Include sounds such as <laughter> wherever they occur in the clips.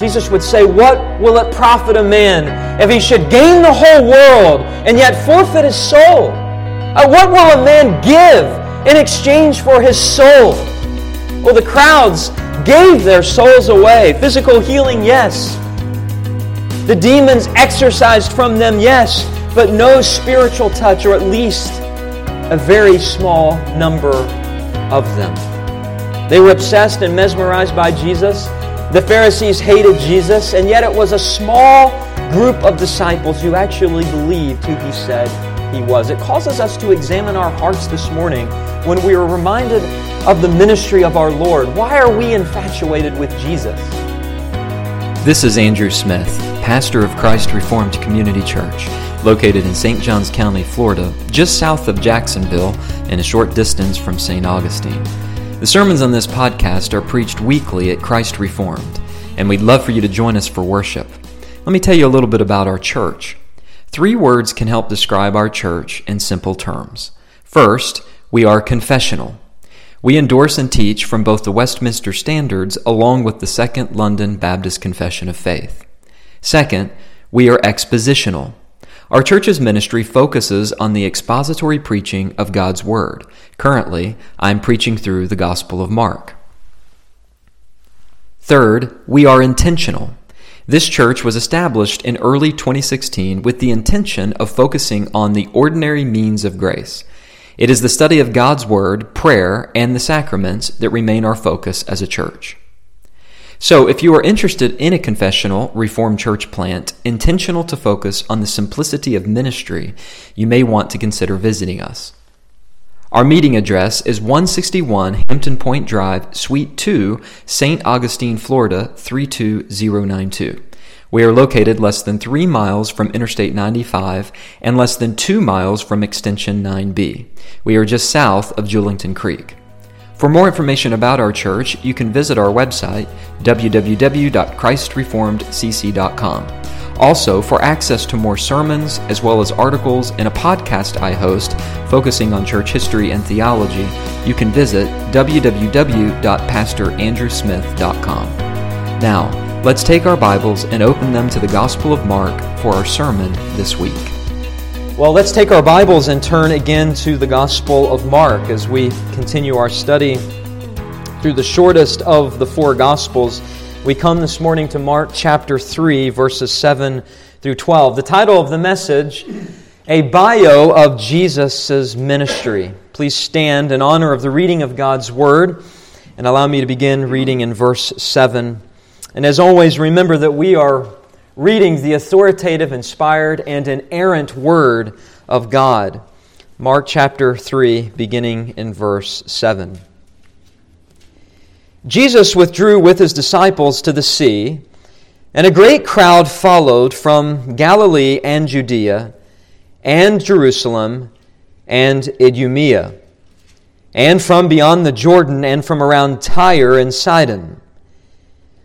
Jesus would say, What will it profit a man if he should gain the whole world and yet forfeit his soul? Uh, what will a man give in exchange for his soul? Well, the crowds gave their souls away. Physical healing, yes. The demons exorcised from them, yes, but no spiritual touch, or at least a very small number of them. They were obsessed and mesmerized by Jesus. The Pharisees hated Jesus, and yet it was a small group of disciples who actually believed who he said he was. It causes us to examine our hearts this morning when we are reminded of the ministry of our Lord. Why are we infatuated with Jesus? This is Andrew Smith, pastor of Christ Reformed Community Church, located in St. Johns County, Florida, just south of Jacksonville and a short distance from St. Augustine. The sermons on this podcast are preached weekly at Christ Reformed, and we'd love for you to join us for worship. Let me tell you a little bit about our church. Three words can help describe our church in simple terms. First, we are confessional. We endorse and teach from both the Westminster Standards along with the Second London Baptist Confession of Faith. Second, we are expositional. Our church's ministry focuses on the expository preaching of God's Word. Currently, I'm preaching through the Gospel of Mark. Third, we are intentional. This church was established in early 2016 with the intention of focusing on the ordinary means of grace. It is the study of God's Word, prayer, and the sacraments that remain our focus as a church. So, if you are interested in a confessional Reformed church plant intentional to focus on the simplicity of ministry, you may want to consider visiting us. Our meeting address is 161 Hampton Point Drive, Suite 2, St. Augustine, Florida 32092. We are located less than three miles from Interstate 95 and less than two miles from Extension 9B. We are just south of Julington Creek. For more information about our church, you can visit our website, www.christreformedcc.com. Also, for access to more sermons, as well as articles and a podcast I host focusing on church history and theology, you can visit www.pastorandrewsmith.com. Now, let's take our Bibles and open them to the Gospel of Mark for our sermon this week. Well, let's take our Bibles and turn again to the Gospel of Mark as we continue our study through the shortest of the four Gospels. We come this morning to Mark chapter 3, verses 7 through 12. The title of the message, A Bio of Jesus' Ministry. Please stand in honor of the reading of God's Word and allow me to begin reading in verse 7. And as always, remember that we are reading the authoritative, inspired, and inerrant Word of God. Mark chapter 3, beginning in verse 7. Jesus withdrew with his disciples to the sea, and a great crowd followed from Galilee and Judea, and Jerusalem, and Idumea, and from beyond the Jordan, and from around Tyre and Sidon.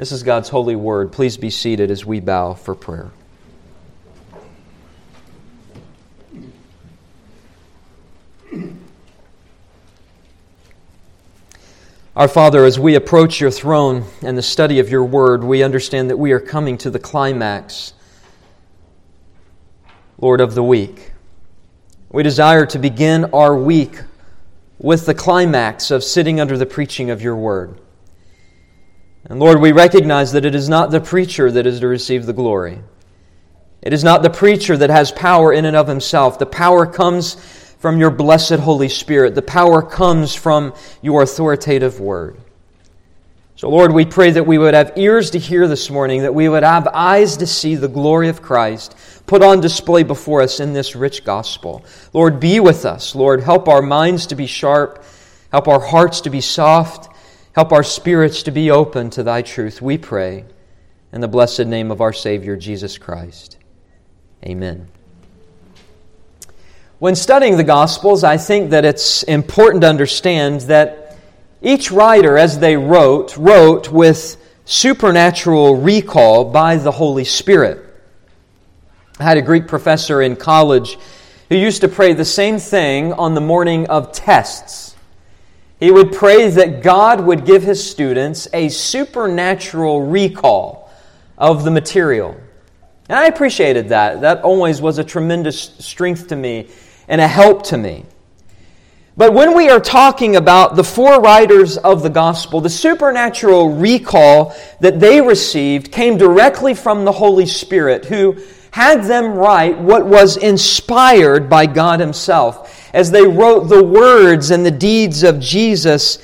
This is God's holy word. Please be seated as we bow for prayer. Our Father, as we approach your throne and the study of your word, we understand that we are coming to the climax, Lord, of the week. We desire to begin our week with the climax of sitting under the preaching of your word. And Lord, we recognize that it is not the preacher that is to receive the glory. It is not the preacher that has power in and of himself. The power comes from your blessed Holy Spirit. The power comes from your authoritative word. So, Lord, we pray that we would have ears to hear this morning, that we would have eyes to see the glory of Christ put on display before us in this rich gospel. Lord, be with us. Lord, help our minds to be sharp, help our hearts to be soft, help our spirits to be open to thy truth. We pray In the blessed name of our Savior, Jesus Christ. Amen. When studying the Gospels, I think that it's important to understand that each writer, as they wrote, wrote with supernatural recall by the Holy Spirit. I had a Greek professor in college who used to pray the same thing on the morning of tests. He would pray that God would give his students a supernatural recall of the material. And I appreciated that. That always was a tremendous strength to me and a help to me. But when we are talking about the four writers of the gospel, the supernatural recall that they received came directly from the Holy Spirit, who had them write what was inspired by God Himself. As they wrote the words and the deeds of Jesus,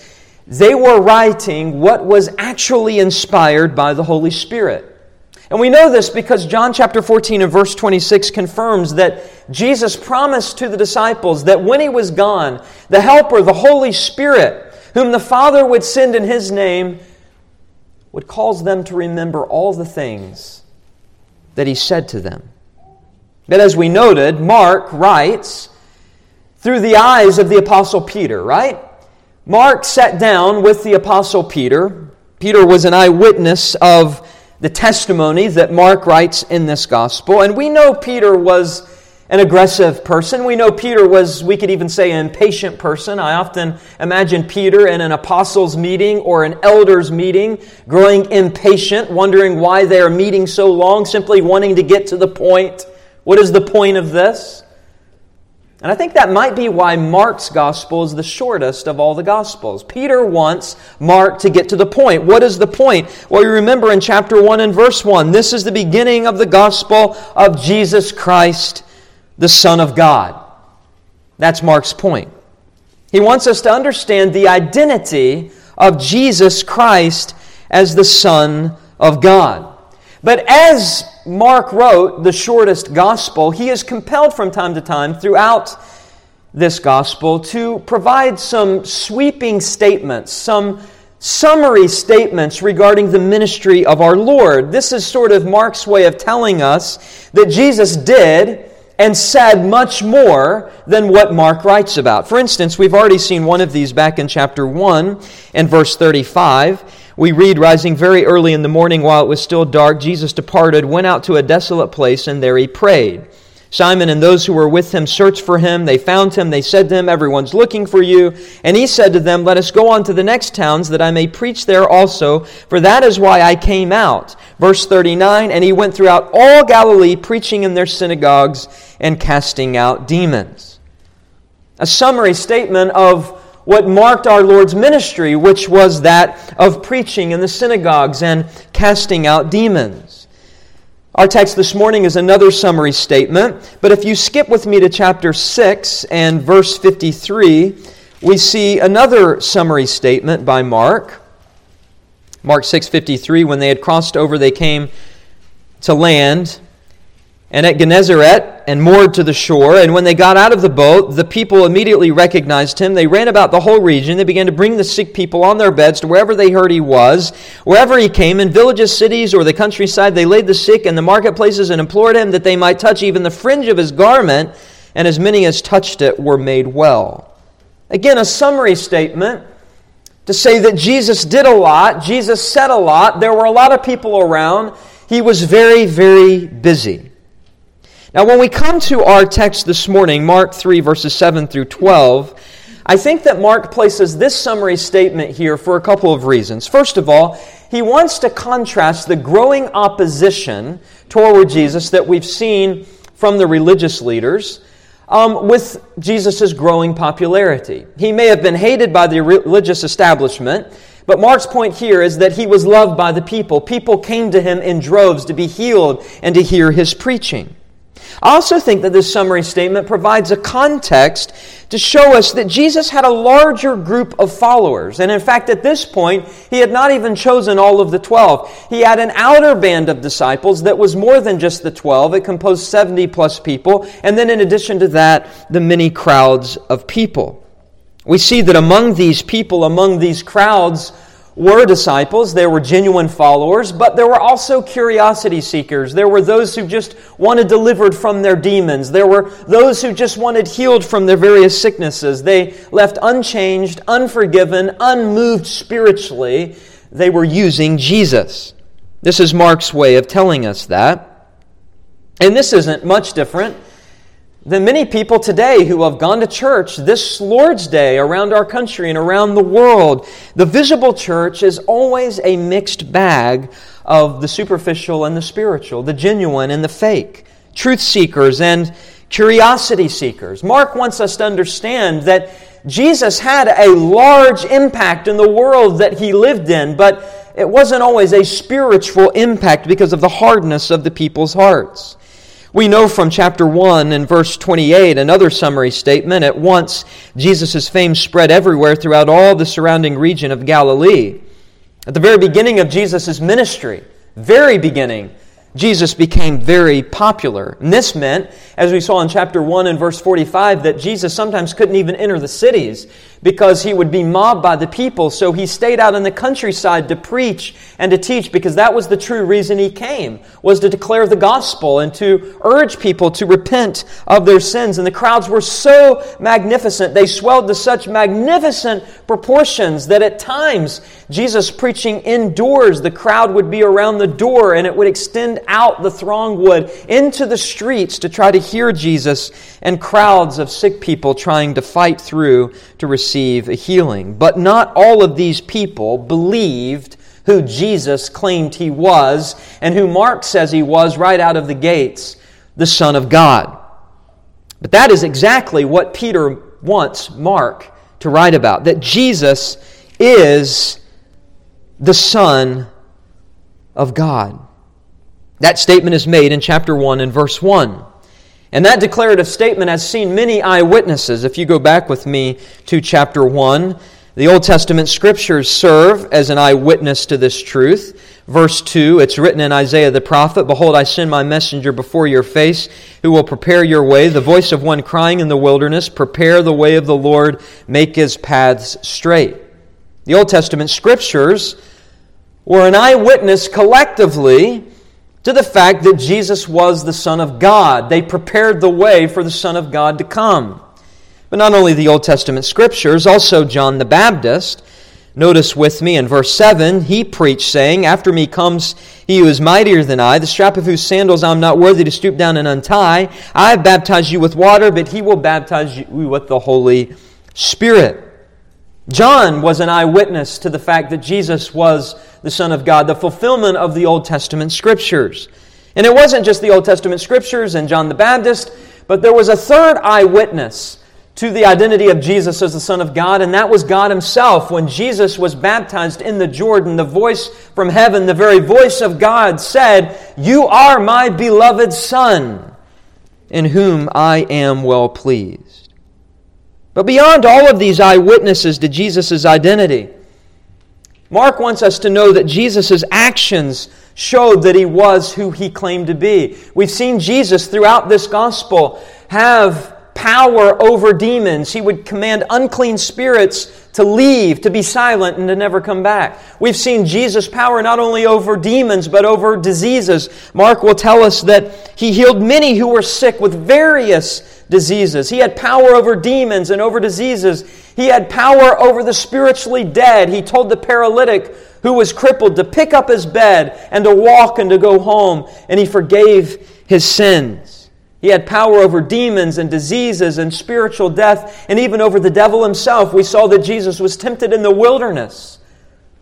they were writing what was actually inspired by the Holy Spirit. And we know this because John chapter 14 and verse 26 confirms that Jesus promised to the disciples that when he was gone, the Helper, the Holy Spirit, whom the Father would send in his name, would cause them to remember all the things that he said to them. But as we noted, Mark writes through the eyes of the Apostle Peter, right? Mark sat down with the Apostle Peter. Peter was an eyewitness of the testimony that Mark writes in this gospel. And we know Peter was an aggressive person. We know Peter was, we could even say, an impatient person. I often imagine Peter in an apostles' meeting or an elders' meeting, growing impatient, wondering why they are meeting so long, simply wanting to get to the point. What is the point of this? And I think that might be why Mark's gospel is the shortest of all the gospels. Peter wants Mark to get to the point. What is the point? Well, you remember in chapter 1 and verse 1, this is the beginning of the gospel of Jesus Christ, the Son of God. That's Mark's point. He wants us to understand the identity of Jesus Christ as the Son of God. But as Mark wrote the shortest gospel, he is compelled from time to time throughout this gospel to provide some sweeping statements, some summary statements regarding the ministry of our Lord. This is sort of Mark's way of telling us that Jesus did and said much more than what Mark writes about. For instance, we've already seen one of these back in chapter 1 and verse 35. We read, rising very early in the morning while it was still dark, Jesus departed, went out to a desolate place, and there he prayed. Simon and those who were with him searched for him. They found him. They said to him, Everyone's looking for you. And he said to them, Let us go on to the next towns, that I may preach there also, for that is why I came out. Verse 39 And he went throughout all Galilee, preaching in their synagogues and casting out demons. A summary statement of what marked our Lord's ministry, which was that of preaching in the synagogues and casting out demons. Our text this morning is another summary statement, but if you skip with me to chapter 6 and verse 53, we see another summary statement by Mark. Mark 6:53 when they had crossed over they came to land and at Gennesaret and moored to the shore. And when they got out of the boat, the people immediately recognized him. They ran about the whole region. They began to bring the sick people on their beds to wherever they heard he was. Wherever he came, in villages, cities, or the countryside, they laid the sick in the marketplaces and implored him that they might touch even the fringe of his garment. And as many as touched it were made well. Again, a summary statement to say that Jesus did a lot, Jesus said a lot, there were a lot of people around. He was very, very busy. Now, when we come to our text this morning, Mark 3, verses 7 through 12, I think that Mark places this summary statement here for a couple of reasons. First of all, he wants to contrast the growing opposition toward Jesus that we've seen from the religious leaders um, with Jesus' growing popularity. He may have been hated by the religious establishment, but Mark's point here is that he was loved by the people. People came to him in droves to be healed and to hear his preaching. I also think that this summary statement provides a context to show us that Jesus had a larger group of followers. And in fact, at this point, he had not even chosen all of the 12. He had an outer band of disciples that was more than just the 12. It composed 70 plus people. And then in addition to that, the many crowds of people. We see that among these people, among these crowds, were disciples, there were genuine followers, but there were also curiosity seekers. There were those who just wanted delivered from their demons. There were those who just wanted healed from their various sicknesses. They left unchanged, unforgiven, unmoved spiritually. They were using Jesus. This is Mark's way of telling us that. And this isn't much different than many people today who have gone to church this Lord's Day around our country and around the world. The visible church is always a mixed bag of the superficial and the spiritual, the genuine and the fake, truth seekers and curiosity seekers. Mark wants us to understand that Jesus had a large impact in the world that he lived in, but it wasn't always a spiritual impact because of the hardness of the people's hearts. We know from chapter 1 and verse 28, another summary statement, at once Jesus' fame spread everywhere throughout all the surrounding region of Galilee. At the very beginning of Jesus' ministry, very beginning, Jesus became very popular. And this meant, as we saw in chapter 1 and verse 45, that Jesus sometimes couldn't even enter the cities because he would be mobbed by the people. So he stayed out in the countryside to preach and to teach because that was the true reason he came, was to declare the gospel and to urge people to repent of their sins. And the crowds were so magnificent, they swelled to such magnificent proportions that at times Jesus preaching indoors, the crowd would be around the door and it would extend out the throng would into the streets to try to hear Jesus and crowds of sick people trying to fight through to receive a healing. But not all of these people believed who Jesus claimed he was and who Mark says he was right out of the gates, the Son of God. But that is exactly what Peter wants Mark to write about that Jesus is the Son of God. That statement is made in chapter 1 and verse 1. And that declarative statement has seen many eyewitnesses. If you go back with me to chapter 1, the Old Testament scriptures serve as an eyewitness to this truth. Verse 2, it's written in Isaiah the prophet Behold, I send my messenger before your face, who will prepare your way. The voice of one crying in the wilderness, Prepare the way of the Lord, make his paths straight. The Old Testament scriptures were an eyewitness collectively to the fact that Jesus was the Son of God. They prepared the way for the Son of God to come. But not only the Old Testament scriptures, also John the Baptist. Notice with me in verse 7, he preached, saying, After me comes he who is mightier than I, the strap of whose sandals I am not worthy to stoop down and untie. I have baptized you with water, but he will baptize you with the Holy Spirit. John was an eyewitness to the fact that Jesus was the Son of God, the fulfillment of the Old Testament scriptures. And it wasn't just the Old Testament scriptures and John the Baptist, but there was a third eyewitness to the identity of Jesus as the Son of God, and that was God Himself. When Jesus was baptized in the Jordan, the voice from heaven, the very voice of God, said, You are my beloved Son, in whom I am well pleased. But beyond all of these eyewitnesses to Jesus' identity, Mark wants us to know that Jesus' actions showed that he was who he claimed to be. We've seen Jesus throughout this gospel have power over demons. He would command unclean spirits to leave, to be silent, and to never come back. We've seen Jesus' power not only over demons, but over diseases. Mark will tell us that he healed many who were sick with various diseases. He had power over demons and over diseases. He had power over the spiritually dead. He told the paralytic who was crippled to pick up his bed and to walk and to go home, and he forgave his sins. He had power over demons and diseases and spiritual death, and even over the devil himself. We saw that Jesus was tempted in the wilderness,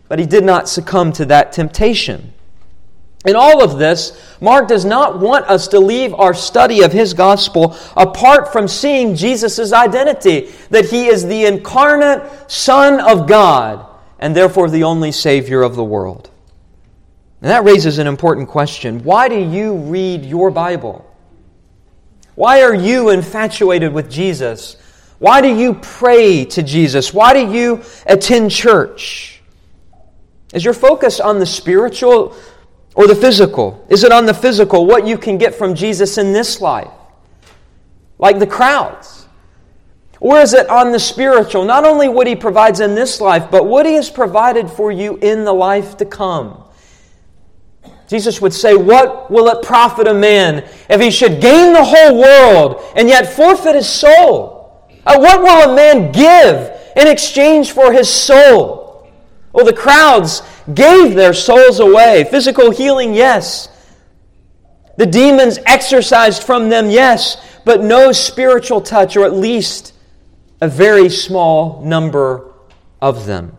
but he did not succumb to that temptation. In all of this, Mark does not want us to leave our study of his gospel apart from seeing Jesus' identity, that he is the incarnate Son of God and therefore the only Savior of the world. And that raises an important question. Why do you read your Bible? Why are you infatuated with Jesus? Why do you pray to Jesus? Why do you attend church? Is your focus on the spiritual or the physical? Is it on the physical, what you can get from Jesus in this life? Like the crowds. Or is it on the spiritual? Not only what He provides in this life, but what He has provided for you in the life to come. Jesus would say, What will it profit a man if he should gain the whole world and yet forfeit his soul? Uh, what will a man give in exchange for his soul? Well, the crowds gave their souls away. Physical healing, yes. The demons exorcised from them, yes, but no spiritual touch, or at least a very small number of them.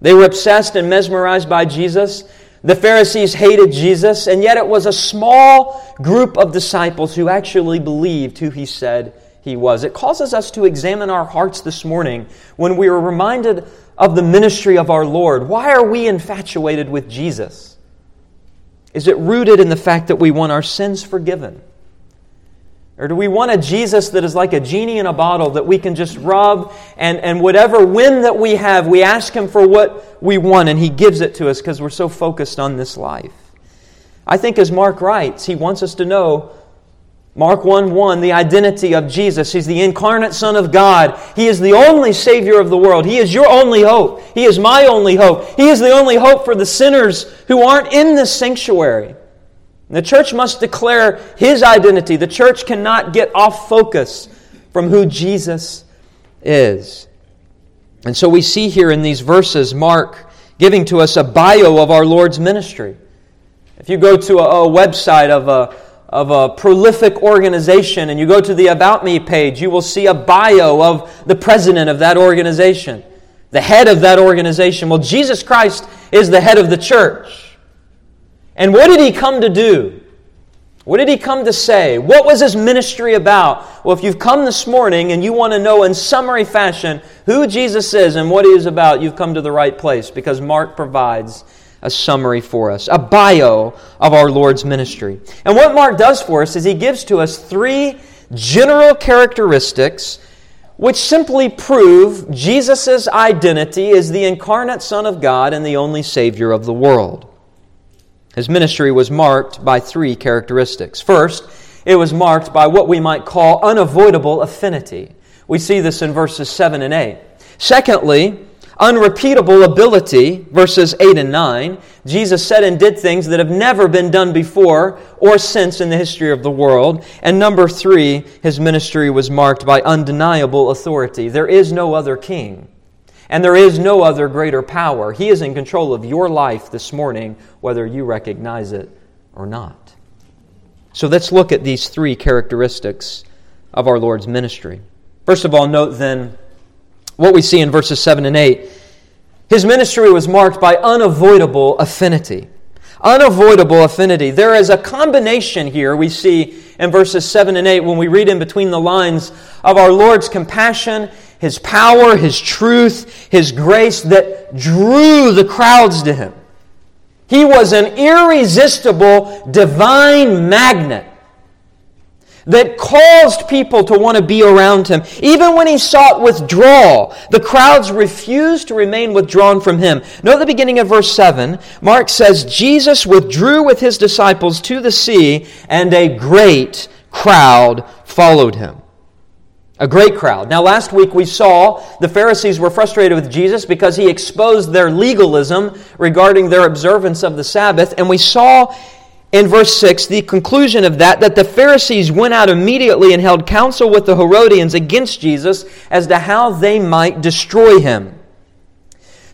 They were obsessed and mesmerized by Jesus. The Pharisees hated Jesus, and yet it was a small group of disciples who actually believed who he said he was. It causes us to examine our hearts this morning when we are reminded of the ministry of our Lord. Why are we infatuated with Jesus? Is it rooted in the fact that we want our sins forgiven? Or do we want a Jesus that is like a genie in a bottle that we can just rub and, and whatever whim that we have, we ask Him for what we want and He gives it to us because we're so focused on this life? I think as Mark writes, he wants us to know Mark 1 1, the identity of Jesus. He's the incarnate Son of God. He is the only Savior of the world. He is your only hope. He is my only hope. He is the only hope for the sinners who aren't in this sanctuary. The church must declare his identity. The church cannot get off focus from who Jesus is. And so we see here in these verses Mark giving to us a bio of our Lord's ministry. If you go to a, a website of a, of a prolific organization and you go to the About Me page, you will see a bio of the president of that organization, the head of that organization. Well, Jesus Christ is the head of the church. And what did he come to do? What did he come to say? What was his ministry about? Well, if you've come this morning and you want to know in summary fashion who Jesus is and what he is about, you've come to the right place because Mark provides a summary for us, a bio of our Lord's ministry. And what Mark does for us is he gives to us three general characteristics which simply prove Jesus' identity as the incarnate Son of God and the only Savior of the world. His ministry was marked by three characteristics. First, it was marked by what we might call unavoidable affinity. We see this in verses 7 and 8. Secondly, unrepeatable ability, verses 8 and 9. Jesus said and did things that have never been done before or since in the history of the world. And number three, his ministry was marked by undeniable authority. There is no other king. And there is no other greater power. He is in control of your life this morning, whether you recognize it or not. So let's look at these three characteristics of our Lord's ministry. First of all, note then what we see in verses 7 and 8. His ministry was marked by unavoidable affinity. Unavoidable affinity. There is a combination here we see in verses 7 and 8 when we read in between the lines of our Lord's compassion his power, His truth, His grace that drew the crowds to Him. He was an irresistible divine magnet that caused people to want to be around him. Even when he sought withdrawal, the crowds refused to remain withdrawn from him. Note the beginning of verse 7. Mark says, Jesus withdrew with his disciples to the sea, and a great crowd followed him. A great crowd. Now, last week we saw the Pharisees were frustrated with Jesus because he exposed their legalism regarding their observance of the Sabbath. And we saw in verse 6 the conclusion of that that the Pharisees went out immediately and held counsel with the Herodians against Jesus as to how they might destroy him.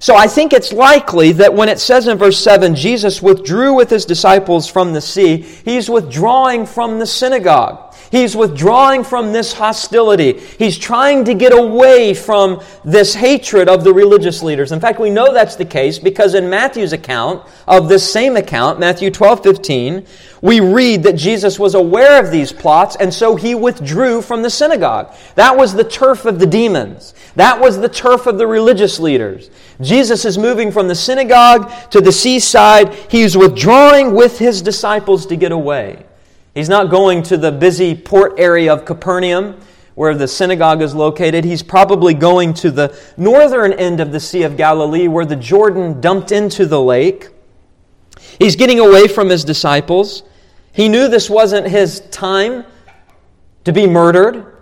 So I think it's likely that when it says in verse 7, Jesus withdrew with his disciples from the sea, he's withdrawing from the synagogue. He's withdrawing from this hostility. He's trying to get away from this hatred of the religious leaders. In fact, we know that's the case because in Matthew's account of this same account, Matthew 12 15, we read that Jesus was aware of these plots and so he withdrew from the synagogue. That was the turf of the demons, that was the turf of the religious leaders. Jesus is moving from the synagogue to the seaside. He's withdrawing with his disciples to get away. He's not going to the busy port area of Capernaum where the synagogue is located. He's probably going to the northern end of the Sea of Galilee where the Jordan dumped into the lake. He's getting away from his disciples. He knew this wasn't his time to be murdered.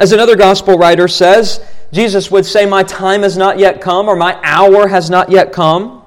As another gospel writer says, Jesus would say, My time has not yet come, or my hour has not yet come.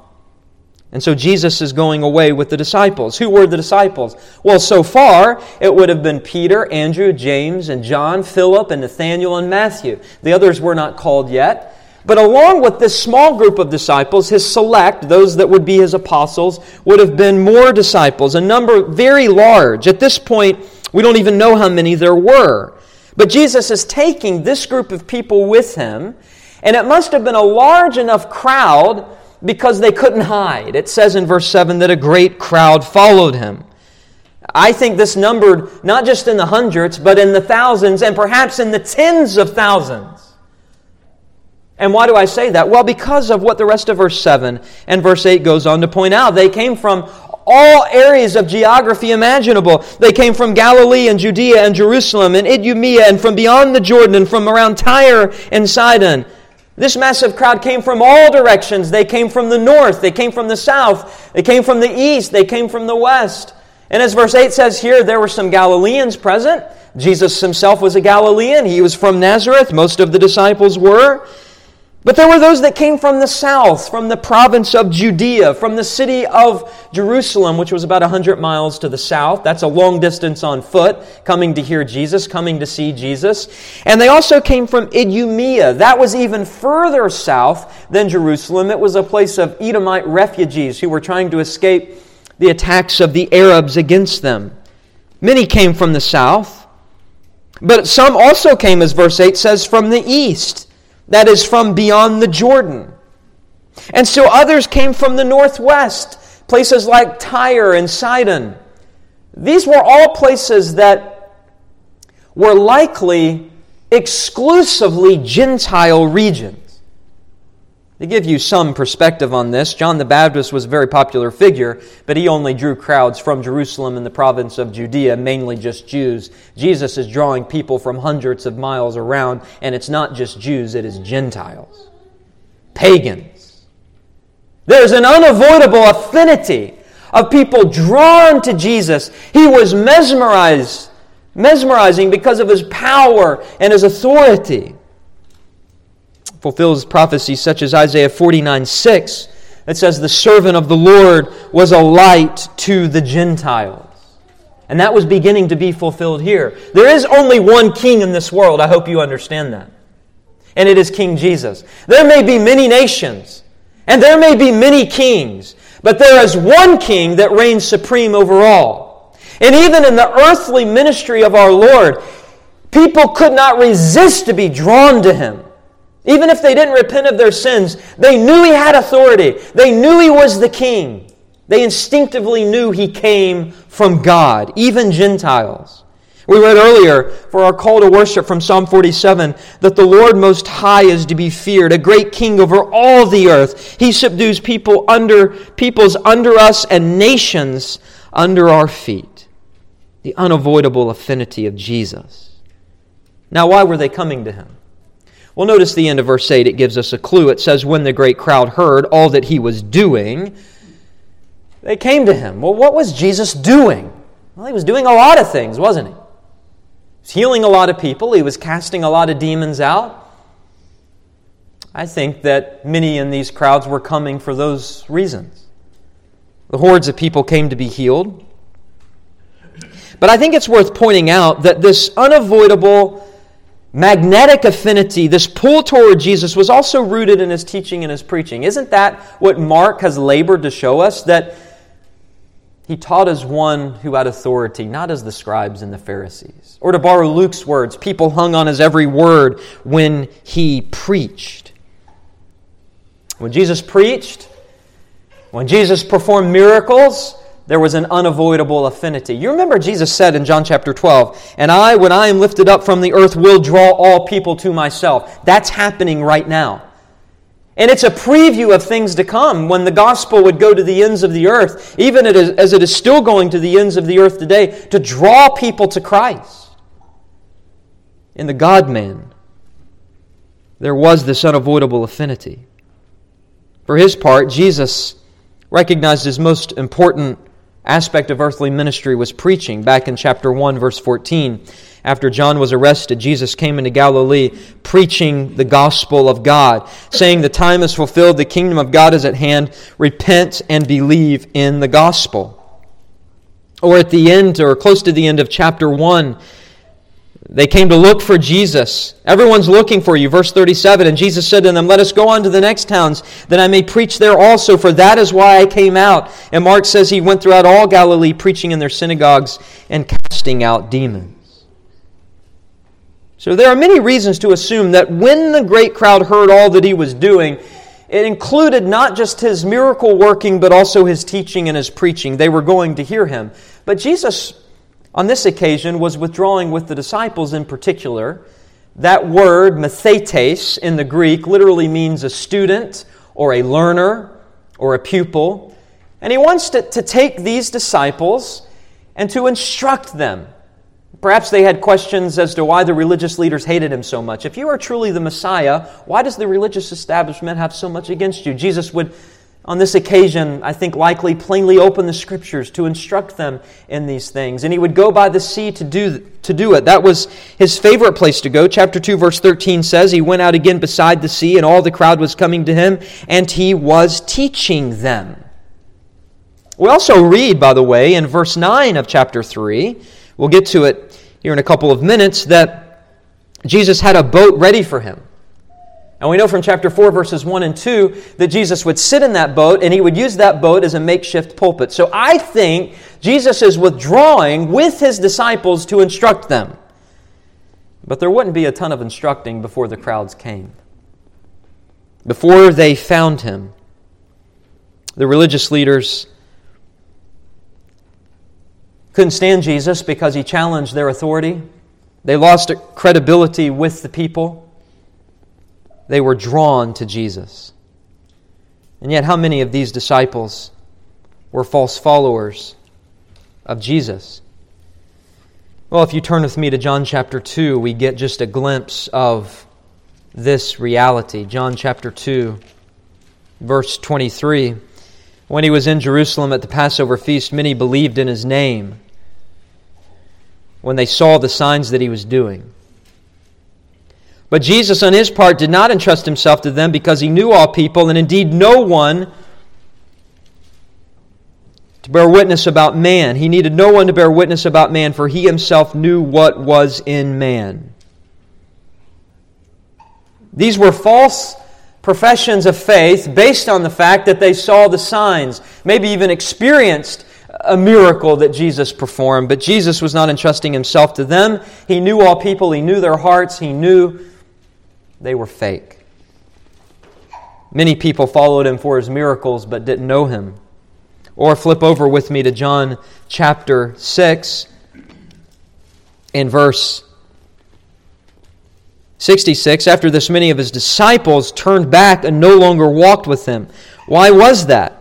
And so Jesus is going away with the disciples. Who were the disciples? Well, so far, it would have been Peter, Andrew, James, and John, Philip, and Nathanael, and Matthew. The others were not called yet. But along with this small group of disciples, his select, those that would be his apostles, would have been more disciples, a number very large. At this point, we don't even know how many there were. But Jesus is taking this group of people with him, and it must have been a large enough crowd because they couldn't hide. It says in verse 7 that a great crowd followed him. I think this numbered not just in the hundreds, but in the thousands and perhaps in the tens of thousands. And why do I say that? Well, because of what the rest of verse 7 and verse 8 goes on to point out. They came from all areas of geography imaginable. They came from Galilee and Judea and Jerusalem and Idumea and from beyond the Jordan and from around Tyre and Sidon. This massive crowd came from all directions. They came from the north, they came from the south, they came from the east, they came from the west. And as verse 8 says here, there were some Galileans present. Jesus himself was a Galilean. He was from Nazareth. Most of the disciples were. But there were those that came from the south, from the province of Judea, from the city of Jerusalem, which was about 100 miles to the south. That's a long distance on foot, coming to hear Jesus, coming to see Jesus. And they also came from Idumea. That was even further south than Jerusalem. It was a place of Edomite refugees who were trying to escape the attacks of the Arabs against them. Many came from the south, but some also came, as verse 8 says, from the east that is from beyond the Jordan. And so others came from the northwest, places like Tyre and Sidon. These were all places that were likely exclusively Gentile regions. To give you some perspective on this, John the Baptist was a very popular figure, but he only drew crowds from Jerusalem and the province of Judea, mainly just Jews. Jesus is drawing people from hundreds of miles around, and it's not just Jews, it is Gentiles, pagans. There's an unavoidable affinity of people drawn to Jesus. He was mesmerized, mesmerizing because of his power and his authority fulfills prophecies such as Isaiah 49 6 that says, The servant of the Lord was a light to the Gentiles. And that was beginning to be fulfilled here. There is only one king in this world. I hope you understand that. And it is King Jesus. There may be many nations, and there may be many kings, but there is one king that reigns supreme over all. And even in the earthly ministry of our Lord, people could not resist to be drawn to him. Even if they didn't repent of their sins, they knew he had authority. They knew he was the king. They instinctively knew he came from God, even Gentiles. We read earlier for our call to worship from Psalm 47 that the Lord Most High is to be feared, a great king over all the earth. He subdues people under peoples under us and nations under our feet. The unavoidable affinity of Jesus. Now, why were they coming to him? Well, notice the end of verse 8. It gives us a clue. It says, When the great crowd heard all that he was doing, they came to him. Well, what was Jesus doing? Well, he was doing a lot of things, wasn't he? He was healing a lot of people, he was casting a lot of demons out. I think that many in these crowds were coming for those reasons. The hordes of people came to be healed. But I think it's worth pointing out that this unavoidable magnetic affinity, this pull toward Jesus, was also rooted in his teaching and his preaching. Isn't that what Mark has labored to show us? That he taught as one who had authority, not as the scribes and the Pharisees. Or to borrow Luke's words, people hung on his every word when he preached. When Jesus preached, when Jesus performed miracles, there was an unavoidable affinity. You remember Jesus said in John chapter 12, And I, when I am lifted up from the earth, will draw all people to myself. That's happening right now. And it's a preview of things to come when the gospel would go to the ends of the earth, even as it is still going to the ends of the earth today, to draw people to Christ. In the God man, there was this unavoidable affinity. For his part, Jesus recognized his most important aspect of earthly ministry was preaching. Back in chapter 1, verse 14, after John was arrested, Jesus came into Galilee preaching the gospel of God, saying, The time is fulfilled, the kingdom of God is at hand. Repent and believe in the gospel. Or at the end, or close to the end of chapter 1, they came to look for Jesus. Everyone's looking for you. Verse 37 And Jesus said to them, Let us go on to the next towns, that I may preach there also, for that is why I came out. And Mark says he went throughout all Galilee, preaching in their synagogues and casting out demons. So there are many reasons to assume that when the great crowd heard all that he was doing, it included not just his miracle working, but also his teaching and his preaching. They were going to hear him. But Jesus on this occasion was withdrawing with the disciples in particular. That word, mathetes, in the Greek, literally means a student or a learner or a pupil. And he wants to, to take these disciples and to instruct them. Perhaps they had questions as to why the religious leaders hated him so much. If you are truly the Messiah, why does the religious establishment have so much against you? Jesus would on this occasion, I think likely plainly open the scriptures to instruct them in these things. And he would go by the sea to do, to do it. That was his favorite place to go. Chapter 2, verse 13 says, He went out again beside the sea, and all the crowd was coming to him, and he was teaching them. We also read, by the way, in verse 9 of chapter 3, we'll get to it here in a couple of minutes, that Jesus had a boat ready for him. And we know from chapter 4, verses 1 and 2, that Jesus would sit in that boat and he would use that boat as a makeshift pulpit. So I think Jesus is withdrawing with his disciples to instruct them. But there wouldn't be a ton of instructing before the crowds came. Before they found him, the religious leaders couldn't stand Jesus because he challenged their authority. They lost credibility with the people they were drawn to Jesus. And yet, how many of these disciples were false followers of Jesus? Well, if you turn with me to John chapter 2, we get just a glimpse of this reality. John chapter 2, verse 23. When he was in Jerusalem at the Passover feast, many believed in his name when they saw the signs that he was doing. But Jesus, on his part, did not entrust himself to them because he knew all people, and indeed no one to bear witness about man. He needed no one to bear witness about man, for he himself knew what was in man. These were false professions of faith based on the fact that they saw the signs, maybe even experienced a miracle that Jesus performed. But Jesus was not entrusting himself to them. He knew all people, he knew their hearts, he knew they were fake. Many people followed him for his miracles but didn't know him. Or flip over with me to John chapter 6 in verse 66. After this, many of his disciples turned back and no longer walked with him. Why was that?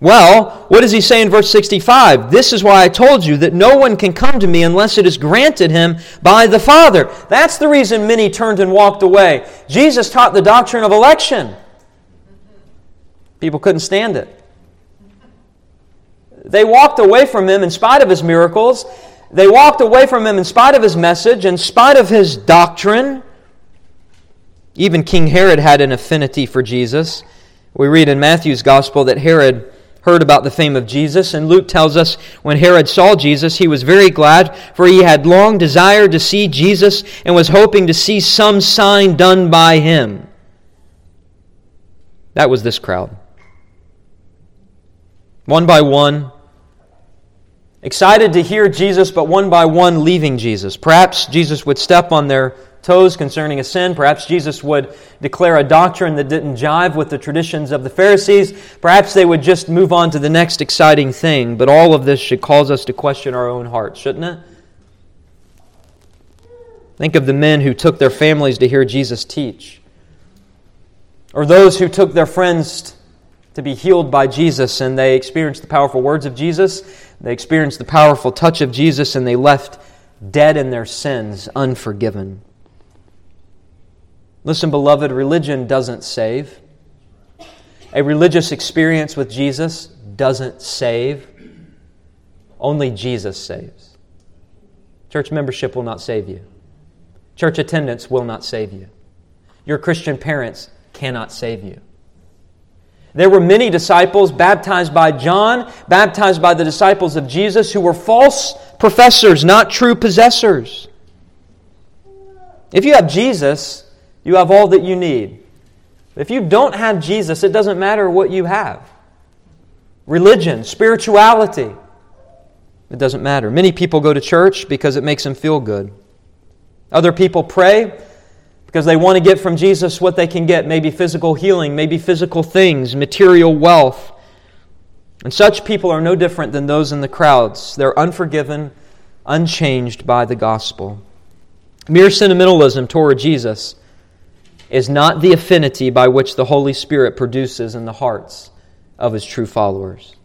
Well, what does he say in verse 65? This is why I told you that no one can come to me unless it is granted him by the Father. That's the reason many turned and walked away. Jesus taught the doctrine of election. People couldn't stand it. They walked away from him in spite of his miracles. They walked away from him in spite of his message, in spite of his doctrine. Even King Herod had an affinity for Jesus. We read in Matthew's gospel that Herod heard about the fame of Jesus. And Luke tells us when Herod saw Jesus, he was very glad, for he had long desired to see Jesus and was hoping to see some sign done by him. That was this crowd. One by one, excited to hear Jesus, but one by one leaving Jesus. Perhaps Jesus would step on their toes concerning a sin. Perhaps Jesus would declare a doctrine that didn't jive with the traditions of the Pharisees. Perhaps they would just move on to the next exciting thing. But all of this should cause us to question our own hearts, shouldn't it? Think of the men who took their families to hear Jesus teach, or those who took their friends to be healed by Jesus and they experienced the powerful words of Jesus, they experienced the powerful touch of Jesus, and they left dead in their sins, unforgiven. Listen, beloved, religion doesn't save. A religious experience with Jesus doesn't save. Only Jesus saves. Church membership will not save you. Church attendance will not save you. Your Christian parents cannot save you. There were many disciples baptized by John, baptized by the disciples of Jesus, who were false professors, not true possessors. If you have Jesus, you have all that you need. If you don't have Jesus, it doesn't matter what you have religion, spirituality. It doesn't matter. Many people go to church because it makes them feel good. Other people pray because they want to get from Jesus what they can get maybe physical healing, maybe physical things, material wealth. And such people are no different than those in the crowds. They're unforgiven, unchanged by the gospel. Mere sentimentalism toward Jesus is not the affinity by which the Holy Spirit produces in the hearts of his true followers.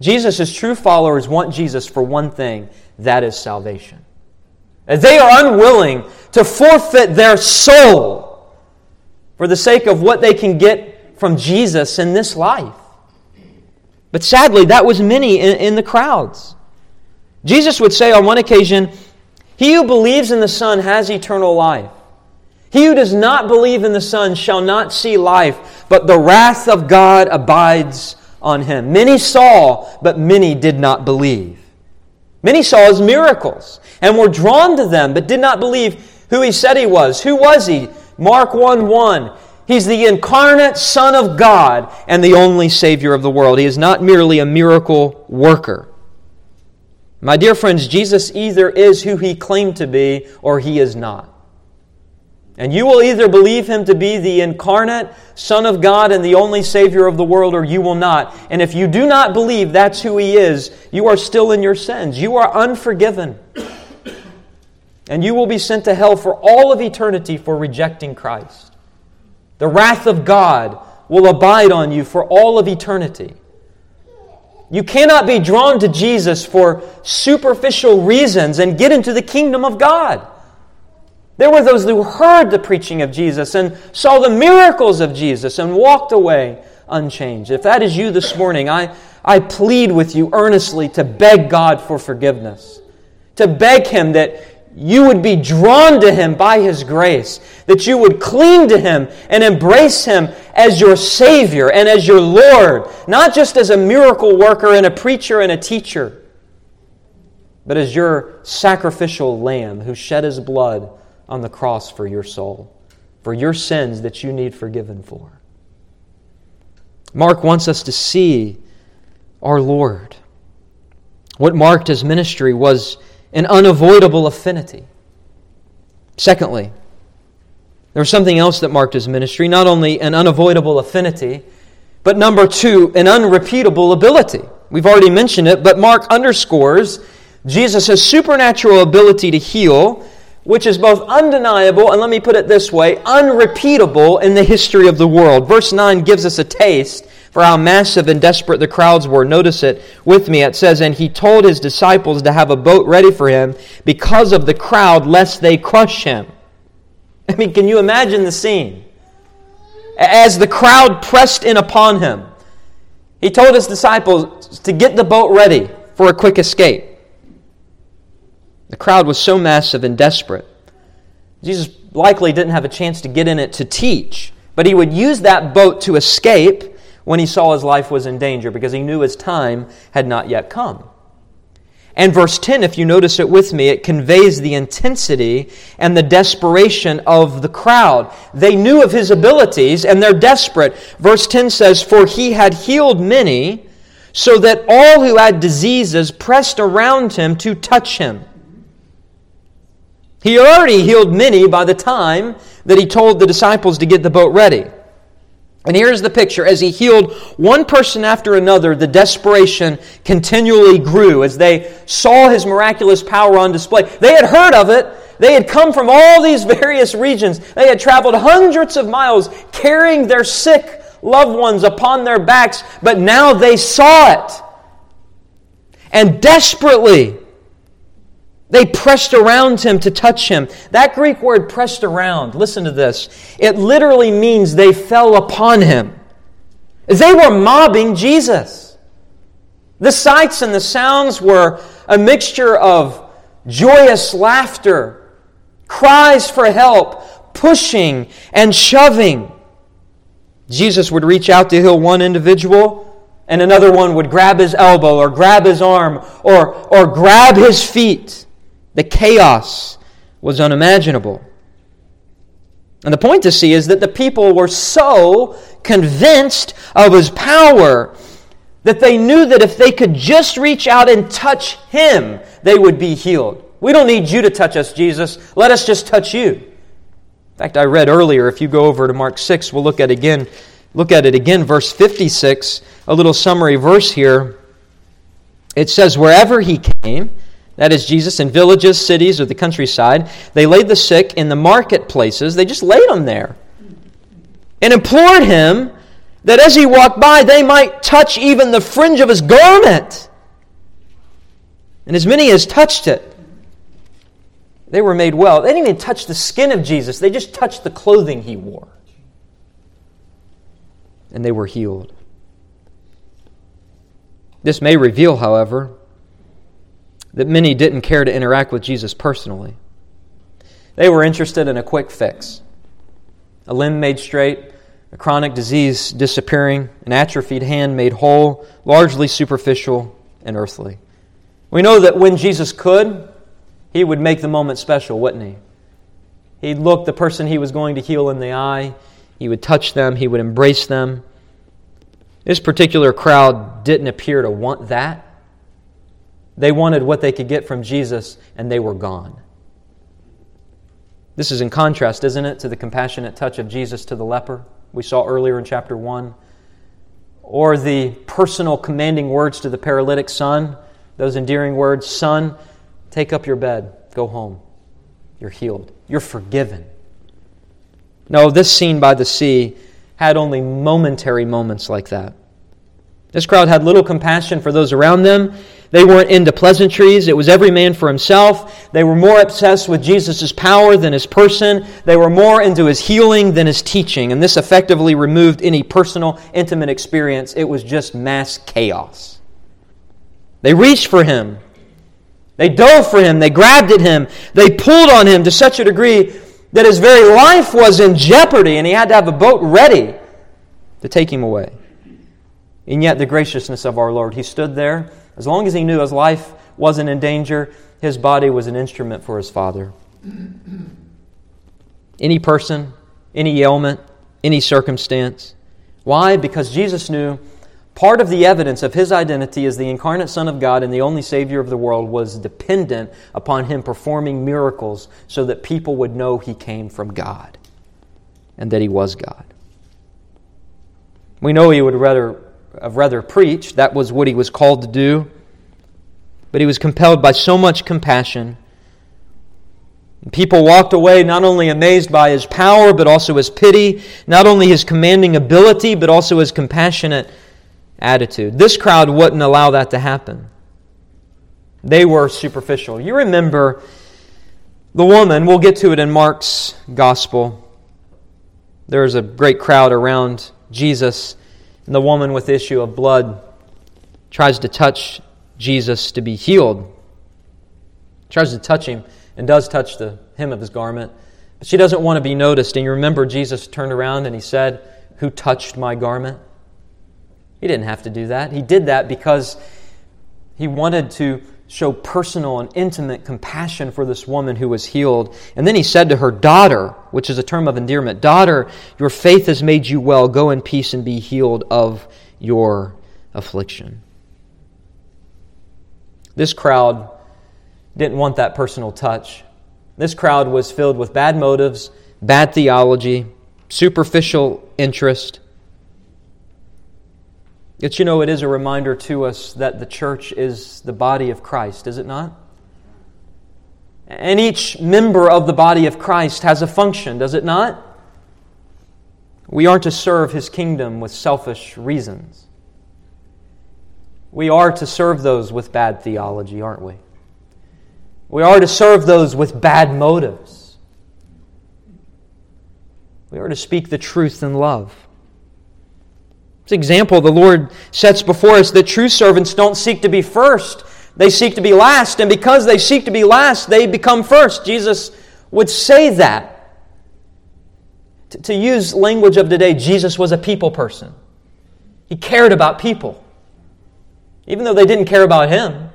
Jesus' true followers want Jesus for one thing that is salvation. They are unwilling to forfeit their soul for the sake of what they can get from Jesus in this life. But sadly, that was many in, in the crowds. Jesus would say on one occasion, He who believes in the Son has eternal life. He who does not believe in the Son shall not see life, but the wrath of God abides on him. Many saw, but many did not believe. Many saw his miracles and were drawn to them, but did not believe who he said he was. Who was he? Mark 1 1. He's the incarnate Son of God and the only Savior of the world. He is not merely a miracle worker. My dear friends, Jesus either is who he claimed to be or he is not. And you will either believe him to be the incarnate Son of God and the only Savior of the world, or you will not. And if you do not believe that's who he is, you are still in your sins. You are unforgiven. <clears throat> And you will be sent to hell for all of eternity for rejecting Christ. The wrath of God will abide on you for all of eternity. You cannot be drawn to Jesus for superficial reasons and get into the kingdom of God. There were those who heard the preaching of Jesus and saw the miracles of Jesus and walked away unchanged. If that is you this morning, I, I plead with you earnestly to beg God for forgiveness, to beg Him that you would be drawn to Him by His grace, that you would cling to Him and embrace Him as your Savior and as your Lord, not just as a miracle worker and a preacher and a teacher, but as your sacrificial Lamb who shed His blood on the cross for your soul, for your sins that you need forgiven for. Mark wants us to see our Lord. What marked his ministry was an unavoidable affinity. Secondly, there was something else that marked his ministry, not only an unavoidable affinity, but number two, an unrepeatable ability. We've already mentioned it, but Mark underscores Jesus' supernatural ability to heal which is both undeniable and let me put it this way, unrepeatable in the history of the world. Verse 9 gives us a taste for how massive and desperate the crowds were. Notice it with me. It says, And he told his disciples to have a boat ready for him because of the crowd, lest they crush him. I mean, can you imagine the scene? As the crowd pressed in upon him, he told his disciples to get the boat ready for a quick escape. The crowd was so massive and desperate. Jesus likely didn't have a chance to get in it to teach, but he would use that boat to escape when he saw his life was in danger because he knew his time had not yet come. And verse 10, if you notice it with me, it conveys the intensity and the desperation of the crowd. They knew of his abilities and they're desperate. Verse 10 says, For he had healed many, so that all who had diseases pressed around him to touch him. He already healed many by the time that he told the disciples to get the boat ready. And here's the picture. As he healed one person after another, the desperation continually grew as they saw his miraculous power on display. They had heard of it. They had come from all these <laughs> various regions. They had traveled hundreds of miles carrying their sick loved ones upon their backs, but now they saw it. And desperately, they pressed around him to touch him. That Greek word pressed around, listen to this. It literally means they fell upon him. They were mobbing Jesus. The sights and the sounds were a mixture of joyous laughter, cries for help, pushing and shoving. Jesus would reach out to heal one individual, and another one would grab his elbow or grab his arm or, or grab his feet. The chaos was unimaginable. And the point to see is that the people were so convinced of his power that they knew that if they could just reach out and touch him, they would be healed. We don't need you to touch us, Jesus. Let us just touch you. In fact, I read earlier, if you go over to Mark 6, we'll look at again, look at it again, verse 56, a little summary verse here. It says, Wherever he came, that is Jesus, in villages, cities, or the countryside. They laid the sick in the marketplaces. They just laid them there and implored him that as he walked by, they might touch even the fringe of his garment. And as many as touched it, they were made well. They didn't even touch the skin of Jesus, they just touched the clothing he wore. And they were healed. This may reveal, however, that many didn't care to interact with Jesus personally. They were interested in a quick fix a limb made straight, a chronic disease disappearing, an atrophied hand made whole, largely superficial and earthly. We know that when Jesus could, he would make the moment special, wouldn't he? He'd look the person he was going to heal in the eye, he would touch them, he would embrace them. This particular crowd didn't appear to want that. They wanted what they could get from Jesus, and they were gone. This is in contrast, isn't it, to the compassionate touch of Jesus to the leper we saw earlier in chapter 1, or the personal commanding words to the paralytic son, those endearing words Son, take up your bed, go home. You're healed, you're forgiven. No, this scene by the sea had only momentary moments like that. This crowd had little compassion for those around them. They weren't into pleasantries. It was every man for himself. They were more obsessed with Jesus' power than his person. They were more into his healing than his teaching. And this effectively removed any personal, intimate experience. It was just mass chaos. They reached for him. They dove for him. They grabbed at him. They pulled on him to such a degree that his very life was in jeopardy and he had to have a boat ready to take him away. And yet, the graciousness of our Lord, he stood there as long as he knew his life wasn't in danger, his body was an instrument for his Father. Any person, any ailment, any circumstance. Why? Because Jesus knew part of the evidence of his identity as the incarnate Son of God and the only Savior of the world was dependent upon him performing miracles so that people would know he came from God and that he was God. We know he would rather rather preach. That was what he was called to do. But he was compelled by so much compassion. People walked away not only amazed by his power, but also his pity, not only his commanding ability, but also his compassionate attitude. This crowd wouldn't allow that to happen. They were superficial. You remember the woman, we'll get to it in Mark's gospel. There's a great crowd around Jesus and the woman with issue of blood tries to touch Jesus to be healed. Tries to touch him and does touch the hem of his garment. But she doesn't want to be noticed. And you remember Jesus turned around and he said, Who touched my garment? He didn't have to do that. He did that because he wanted to show personal and intimate compassion for this woman who was healed. And then he said to her, Daughter, which is a term of endearment, Daughter, your faith has made you well. Go in peace and be healed of your affliction. This crowd didn't want that personal touch. This crowd was filled with bad motives, bad theology, superficial interest. Yet, you know, it is a reminder to us that the church is the body of Christ, is it not? And each member of the body of Christ has a function, does it not? We aren't to serve his kingdom with selfish reasons. We are to serve those with bad theology, aren't we? We are to serve those with bad motives. We are to speak the truth in love. Example the Lord sets before us that true servants don't seek to be first, they seek to be last. And because they seek to be last, they become first. Jesus would say that. To use language of today, Jesus was a people person. He cared about people, even though they didn't care about him.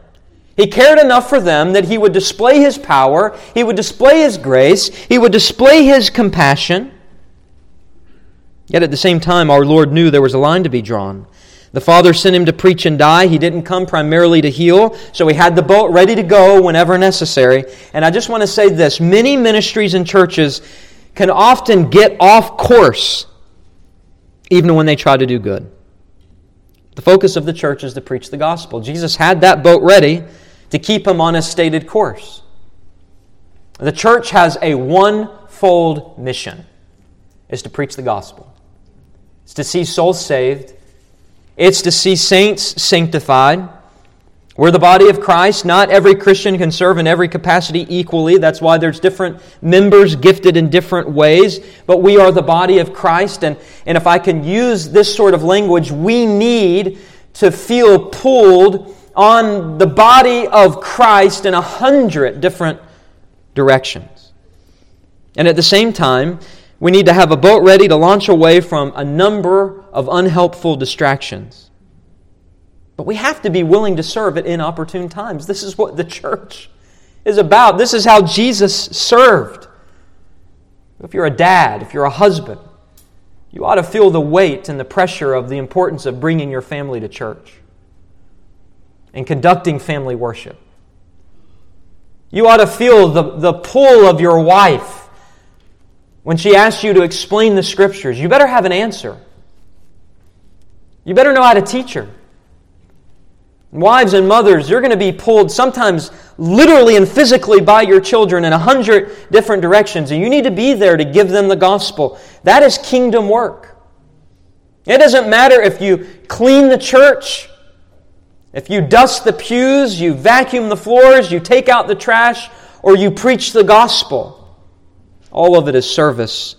He cared enough for them that he would display his power, he would display his grace, he would display his compassion. Yet at the same time, our Lord knew there was a line to be drawn. The Father sent him to preach and die. He didn't come primarily to heal, so he had the boat ready to go whenever necessary. And I just want to say this many ministries and churches can often get off course even when they try to do good. The focus of the church is to preach the gospel. Jesus had that boat ready to keep him on his stated course. The church has a one-fold mission is to preach the gospel. It's to see souls saved. It's to see saints sanctified. We're the body of Christ. Not every Christian can serve in every capacity equally. That's why there's different members gifted in different ways. But we are the body of Christ. And, and if I can use this sort of language, we need to feel pulled on the body of Christ in a hundred different directions. And at the same time, we need to have a boat ready to launch away from a number of unhelpful distractions. But we have to be willing to serve at inopportune times. This is what the church is about. This is how Jesus served. If you're a dad, if you're a husband, you ought to feel the weight and the pressure of the importance of bringing your family to church and conducting family worship. You ought to feel the, the pull of your wife when she asks you to explain the scriptures. You better have an answer. You better know how to teach her. Wives and mothers, you're going to be pulled sometimes literally and physically by your children in a hundred different directions, and you need to be there to give them the gospel. That is kingdom work. It doesn't matter if you clean the church, if you dust the pews, you vacuum the floors, you take out the trash, or you preach the gospel. All of it is service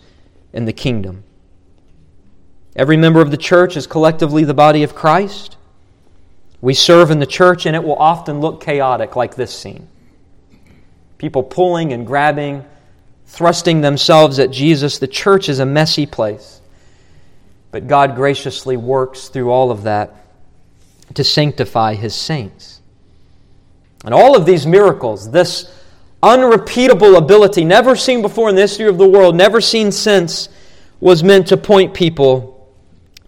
in the kingdom. Every member of the church is collectively the body of Christ. We serve in the church, and it will often look chaotic, like this scene. People pulling and grabbing, thrusting themselves at Jesus. The church is a messy place. But God graciously works through all of that to sanctify His saints. And all of these miracles, this unrepeatable ability, never seen before in the history of the world, never seen since, was meant to point people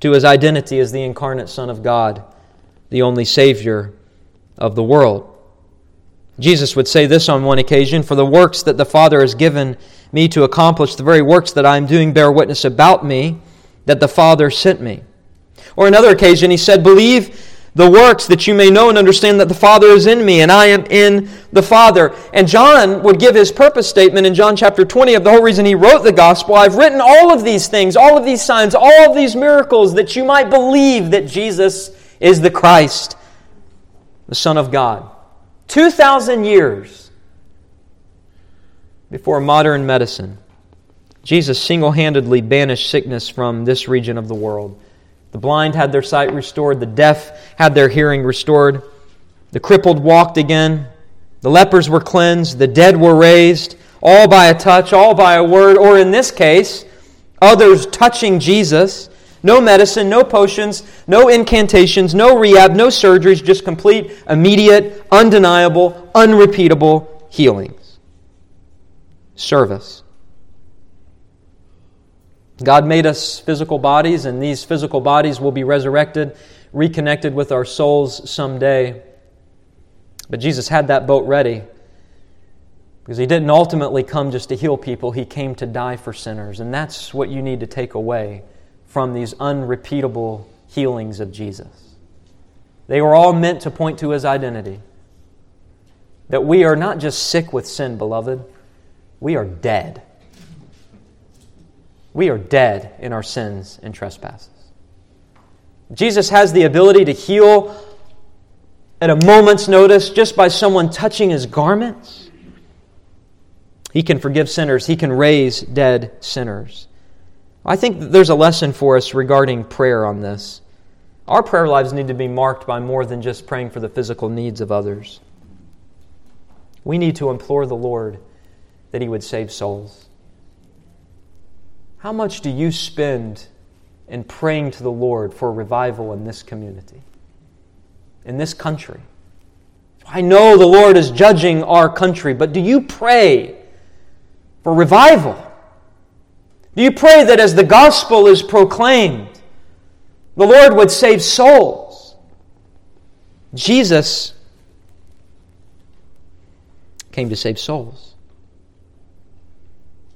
to His identity as the incarnate Son of God the only Savior of the world. Jesus would say this on one occasion For the works that the Father has given me to accomplish, the very works that I am doing bear witness about me, that the Father sent me. Or another occasion, he said, Believe the works that you may know and understand that the Father is in me and I am in the Father. And John would give his purpose statement in John chapter 20 of the whole reason he wrote the gospel. I've written all of these things, all of these signs, all of these miracles that you might believe that Jesus is the Christ, the Son of God. 2,000 years before modern medicine, Jesus single handedly banished sickness from this region of the world. The blind had their sight restored, the deaf had their hearing restored, the crippled walked again, the lepers were cleansed, the dead were raised, all by a touch, all by a word, or in this case, others touching Jesus. No medicine, no potions, no incantations, no rehab, no surgeries, just complete, immediate, undeniable, unrepeatable healings. Service. God made us physical bodies, and these physical bodies will be resurrected, reconnected with our souls someday. But Jesus had that boat ready because he didn't ultimately come just to heal people, he came to die for sinners. And that's what you need to take away from these unrepeatable healings of Jesus. They were all meant to point to his identity. That we are not just sick with sin, beloved, we are dead. We are dead in our sins and trespasses. Jesus has the ability to heal at a moment's notice just by someone touching his garments. He can forgive sinners, he can raise dead sinners. I think there's a lesson for us regarding prayer on this. Our prayer lives need to be marked by more than just praying for the physical needs of others. We need to implore the Lord that He would save souls. How much do you spend in praying to the Lord for revival in this community, in this country? I know the Lord is judging our country, but do you pray for revival? Do you pray that as the gospel is proclaimed, the Lord would save souls? Jesus came to save souls.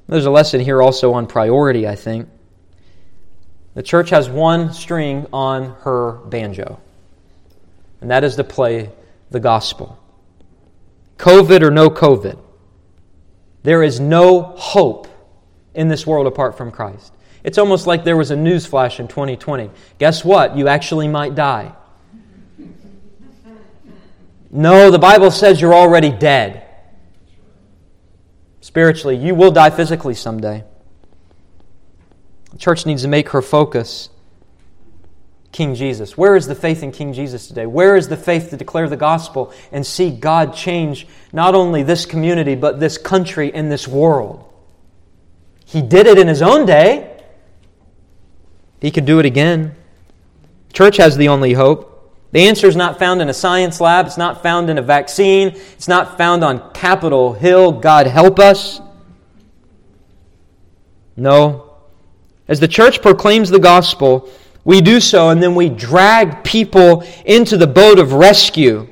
There's a lesson here also on priority, I think. The church has one string on her banjo, and that is to play the gospel. COVID or no COVID, there is no hope in this world apart from Christ. It's almost like there was a news flash in 2020. Guess what? You actually might die. No, the Bible says you're already dead. Spiritually, you will die physically someday. The church needs to make her focus King Jesus? Where is the faith in King Jesus today? Where is the faith to declare the gospel and see God change not only this community, but this country and this world? He did it in His own day. He could do it again. Church has the only hope. The answer is not found in a science lab. It's not found in a vaccine. It's not found on Capitol Hill. God help us. No. As the church proclaims the gospel, we do so and then we drag people into the boat of rescue,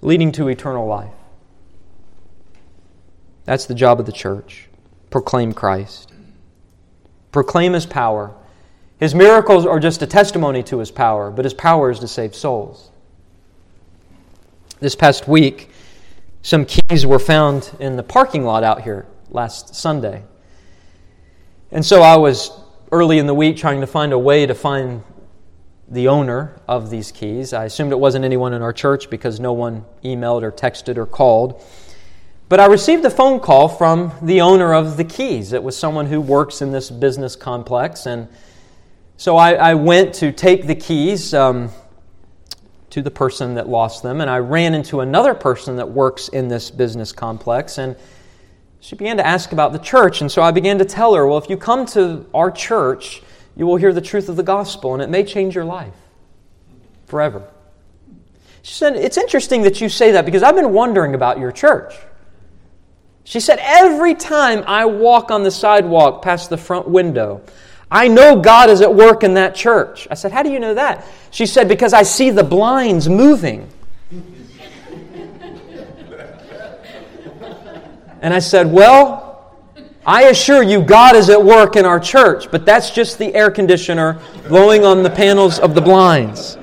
leading to eternal life. That's the job of the church. Proclaim Christ. Proclaim His power. His miracles are just a testimony to His power, but His power is to save souls. This past week, some keys were found in the parking lot out here last Sunday. And so I was early in the week trying to find a way to find the owner of these keys. I assumed it wasn't anyone in our church because no one emailed or texted or called. But I received a phone call from the owner of the keys. It was someone who works in this business complex. And so I, I went to take the keys um, to the person that lost them. And I ran into another person that works in this business complex. And she began to ask about the church, and so I began to tell her, well, if you come to our church, you will hear the truth of the gospel, and it may change your life forever. She said, It's interesting that you say that because I've been wondering about your church. She said, Every time I walk on the sidewalk past the front window, I know God is at work in that church. I said, How do you know that? She said, Because I see the blinds moving. And I said, Well, I assure you, God is at work in our church, but that's just the air conditioner blowing on the panels of the blinds.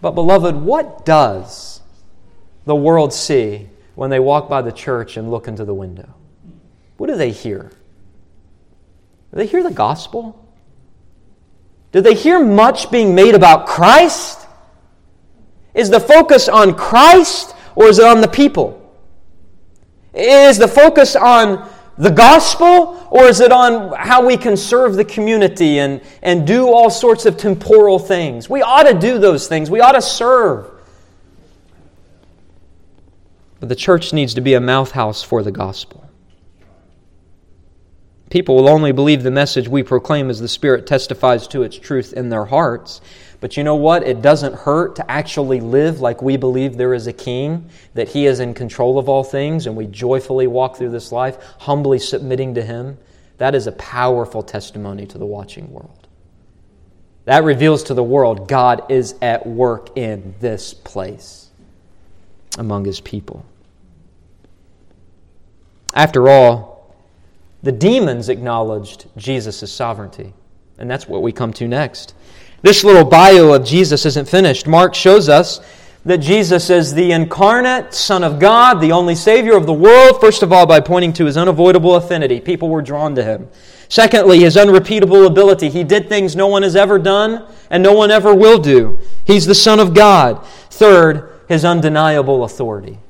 But, beloved, what does the world see when they walk by the church and look into the window? What do they hear? Do they hear the gospel? Do they hear much being made about Christ? Is the focus on Christ or is it on the people? Is the focus on the gospel or is it on how we can serve the community and, and do all sorts of temporal things? We ought to do those things, we ought to serve. But the church needs to be a mouthhouse for the gospel. People will only believe the message we proclaim as the Spirit testifies to its truth in their hearts. But you know what? It doesn't hurt to actually live like we believe there is a king, that he is in control of all things, and we joyfully walk through this life, humbly submitting to him. That is a powerful testimony to the watching world. That reveals to the world God is at work in this place among his people. After all, the demons acknowledged Jesus' sovereignty. And that's what we come to next. This little bio of Jesus isn't finished. Mark shows us that Jesus is the incarnate Son of God, the only Savior of the world, first of all, by pointing to his unavoidable affinity. People were drawn to him. Secondly, his unrepeatable ability. He did things no one has ever done and no one ever will do. He's the Son of God. Third, his undeniable authority.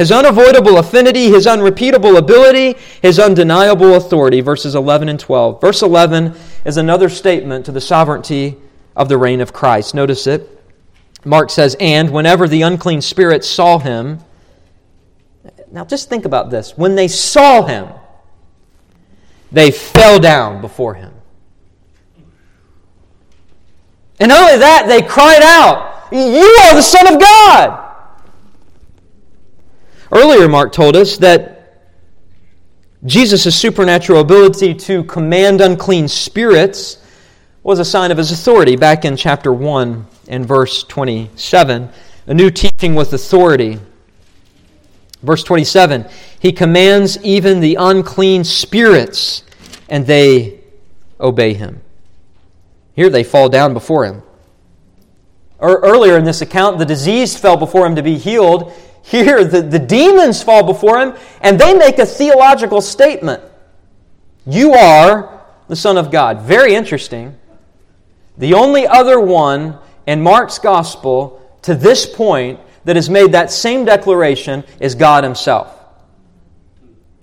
His unavoidable affinity, his unrepeatable ability, his undeniable authority, verses 11 and 12. Verse 11 is another statement to the sovereignty of the reign of Christ. Notice it. Mark says, And whenever the unclean spirits saw him, now just think about this. When they saw him, they fell down before him. And not only that, they cried out, You are the Son of God! Earlier, Mark told us that Jesus' supernatural ability to command unclean spirits was a sign of his authority back in chapter 1 and verse 27. A new teaching with authority. Verse 27 He commands even the unclean spirits, and they obey him. Here they fall down before him. Er, earlier in this account, the diseased fell before him to be healed. Here, the, the demons fall before him and they make a theological statement You are the Son of God. Very interesting. The only other one in Mark's gospel to this point that has made that same declaration is God Himself.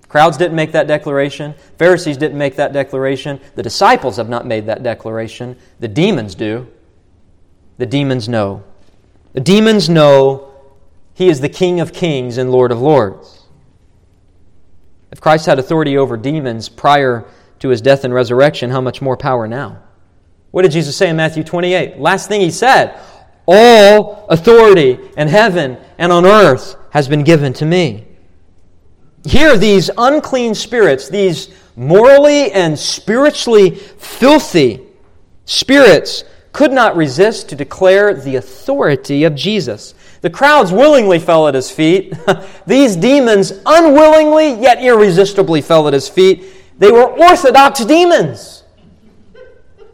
Crowds didn't make that declaration. Pharisees didn't make that declaration. The disciples have not made that declaration. The demons do. The demons know. The demons know he is the King of kings and Lord of lords. If Christ had authority over demons prior to his death and resurrection, how much more power now? What did Jesus say in Matthew 28? Last thing he said All authority in heaven and on earth has been given to me. Here, these unclean spirits, these morally and spiritually filthy spirits, could not resist to declare the authority of Jesus. The crowds willingly fell at his feet. <laughs> These demons unwillingly yet irresistibly fell at his feet. They were orthodox demons.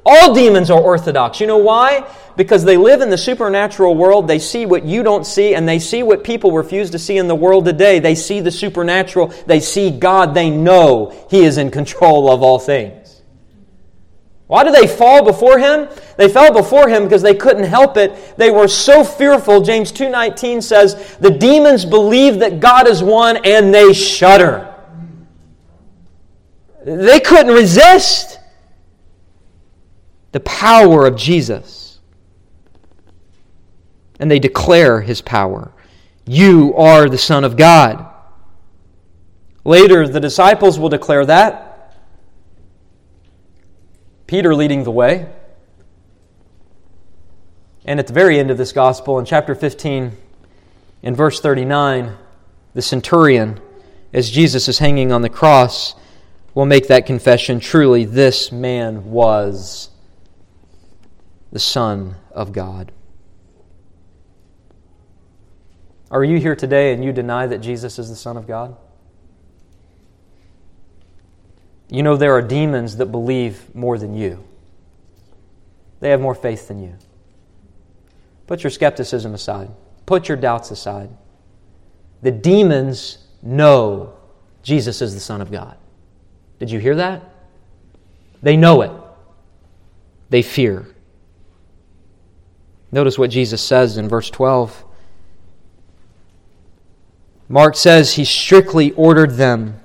All demons are orthodox. You know why? Because they live in the supernatural world. They see what you don't see, and they see what people refuse to see in the world today. They see the supernatural. They see God. They know He is in control of all things. Why did they fall before him? They fell before him because they couldn't help it. They were so fearful. James 2:19 says, "The demons believe that God is one and they shudder." They couldn't resist the power of Jesus. And they declare his power. You are the Son of God. Later, the disciples will declare that. Peter leading the way. And at the very end of this gospel, in chapter 15, in verse 39, the centurion, as Jesus is hanging on the cross, will make that confession truly, this man was the Son of God. Are you here today and you deny that Jesus is the Son of God? You know, there are demons that believe more than you, they have more faith than you. Put your skepticism aside, put your doubts aside. The demons know Jesus is the Son of God. Did you hear that? They know it, they fear. Notice what Jesus says in verse 12. Mark says he strictly ordered them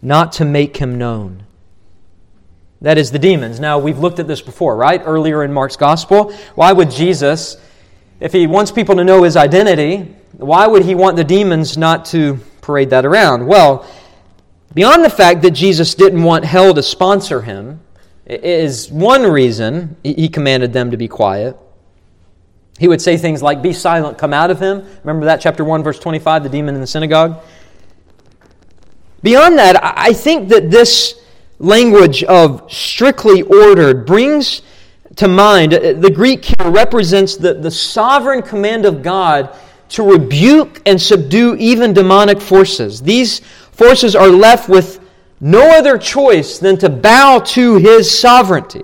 not to make him known. That is the demons. Now, we've looked at this before, right? Earlier in Mark's gospel. Why would Jesus, if he wants people to know his identity, why would he want the demons not to parade that around? Well, beyond the fact that Jesus didn't want hell to sponsor him, is one reason he commanded them to be quiet. He would say things like, Be silent, come out of him. Remember that, chapter 1, verse 25, the demon in the synagogue? Beyond that, I think that this language of strictly ordered brings to mind uh, the Greek here represents the, the sovereign command of God to rebuke and subdue even demonic forces. These forces are left with no other choice than to bow to his sovereignty.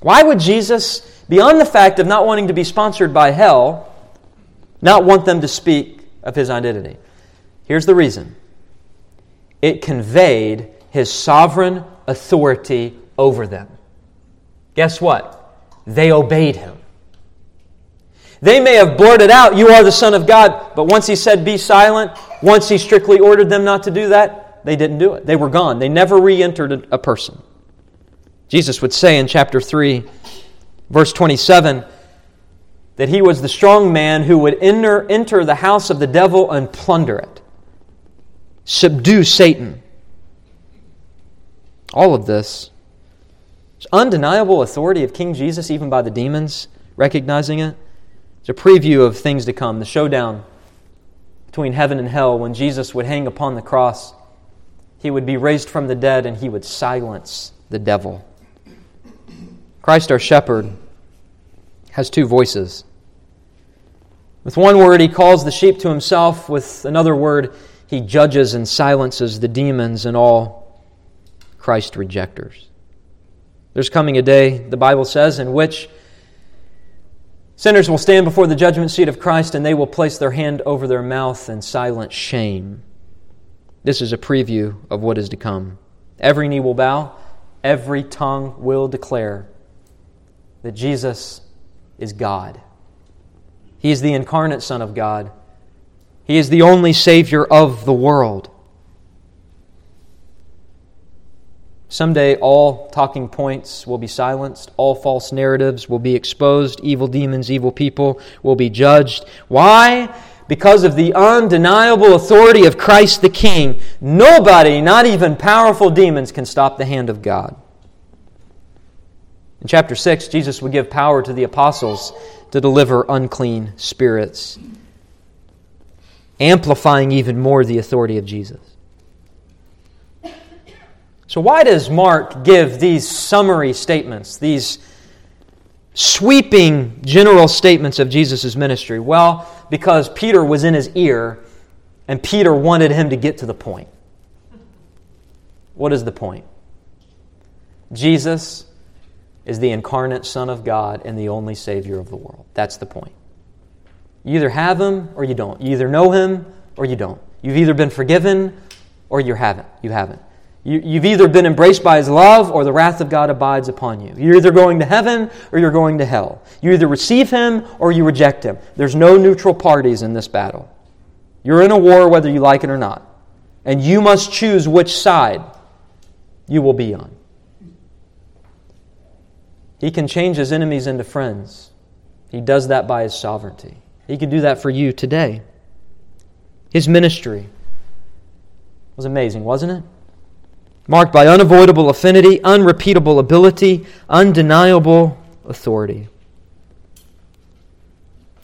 Why would Jesus, beyond the fact of not wanting to be sponsored by hell, not want them to speak of his identity? Here's the reason it conveyed his sovereign authority over them. Guess what? They obeyed him. They may have blurted out, You are the Son of God, but once he said, Be silent, once he strictly ordered them not to do that, they didn't do it. They were gone. They never re entered a person. Jesus would say in chapter 3, verse 27, that he was the strong man who would enter, enter the house of the devil and plunder it, subdue Satan. All of this undeniable authority of King Jesus, even by the demons recognizing it. It's a preview of things to come, the showdown between heaven and hell when Jesus would hang upon the cross. He would be raised from the dead and he would silence the devil. Christ, our shepherd, has two voices. With one word, he calls the sheep to himself. With another word, he judges and silences the demons and all Christ rejectors. There's coming a day, the Bible says, in which sinners will stand before the judgment seat of Christ and they will place their hand over their mouth in silent shame. This is a preview of what is to come. Every knee will bow, every tongue will declare that Jesus is God. He is the incarnate Son of God. He is the only Savior of the world. Someday, all talking points will be silenced, all false narratives will be exposed, evil demons, evil people will be judged. Why? Because of the undeniable authority of Christ the King. Nobody, not even powerful demons, can stop the hand of God. In chapter 6, Jesus would give power to the apostles to deliver unclean spirits, amplifying even more the authority of Jesus. So, why does Mark give these summary statements, these sweeping general statements of Jesus' ministry? Well, because Peter was in his ear and Peter wanted him to get to the point. What is the point? Jesus is the incarnate Son of God and the only Savior of the world. That's the point. You either have Him or you don't. You either know Him or you don't. You've either been forgiven or you haven't. You haven't. You, have either been embraced by His love or the wrath of God abides upon you. You're either going to heaven or you're going to hell. You either receive Him or you reject Him. There's no neutral parties in this battle. You're in a war whether you like it or not. And you must choose which side you will be on. He can change his enemies into friends. He does that by his sovereignty. He can do that for you today. His ministry was amazing, wasn't it? Marked by unavoidable affinity, unrepeatable ability, undeniable authority.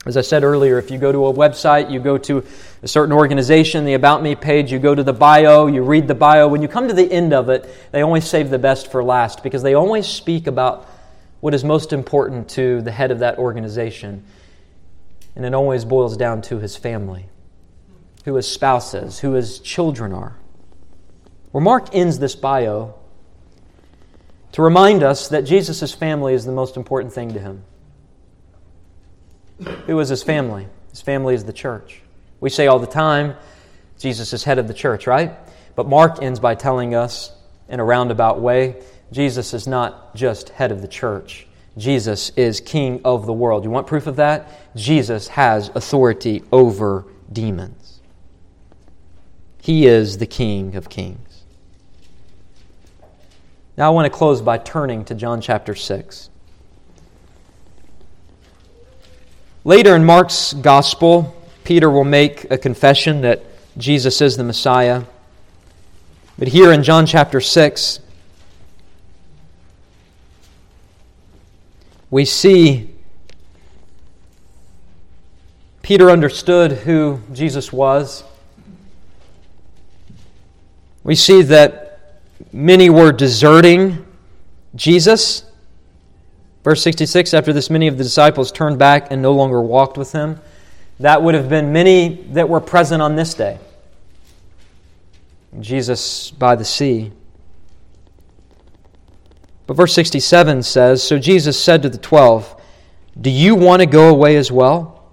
As I said earlier, if you go to a website, you go to a certain organization, the About Me page, you go to the bio, you read the bio. When you come to the end of it, they always save the best for last because they always speak about what is most important to the head of that organization. And it always boils down to his family, who his spouse is, who his children are. Where Mark ends this bio to remind us that Jesus' family is the most important thing to him. Who is his family? His family is the church. We say all the time, Jesus is head of the church, right? But Mark ends by telling us in a roundabout way Jesus is not just head of the church. Jesus is king of the world. You want proof of that? Jesus has authority over demons. He is the king of kings. Now I want to close by turning to John chapter 6. Later in Mark's gospel, Peter will make a confession that Jesus is the Messiah. But here in John chapter 6, we see Peter understood who Jesus was. We see that many were deserting Jesus. Verse 66 After this, many of the disciples turned back and no longer walked with him. That would have been many that were present on this day. Jesus by the sea. But verse 67 says So Jesus said to the twelve, Do you want to go away as well?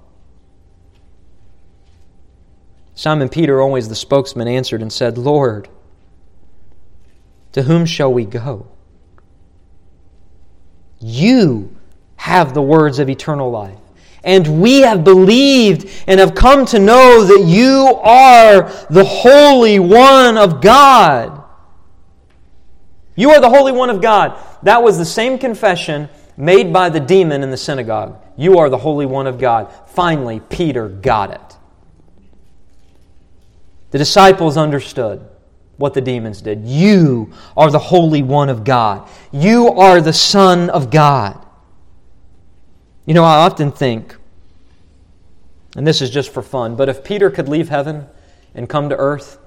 Simon Peter, always the spokesman, answered and said, Lord, to whom shall we go? You have the words of eternal life. And we have believed and have come to know that you are the Holy One of God. You are the Holy One of God. That was the same confession made by the demon in the synagogue. You are the Holy One of God. Finally, Peter got it. The disciples understood what the demons did. You are the Holy One of God. You are the Son of God. You know, I often think, and this is just for fun, but if Peter could leave heaven and come to earth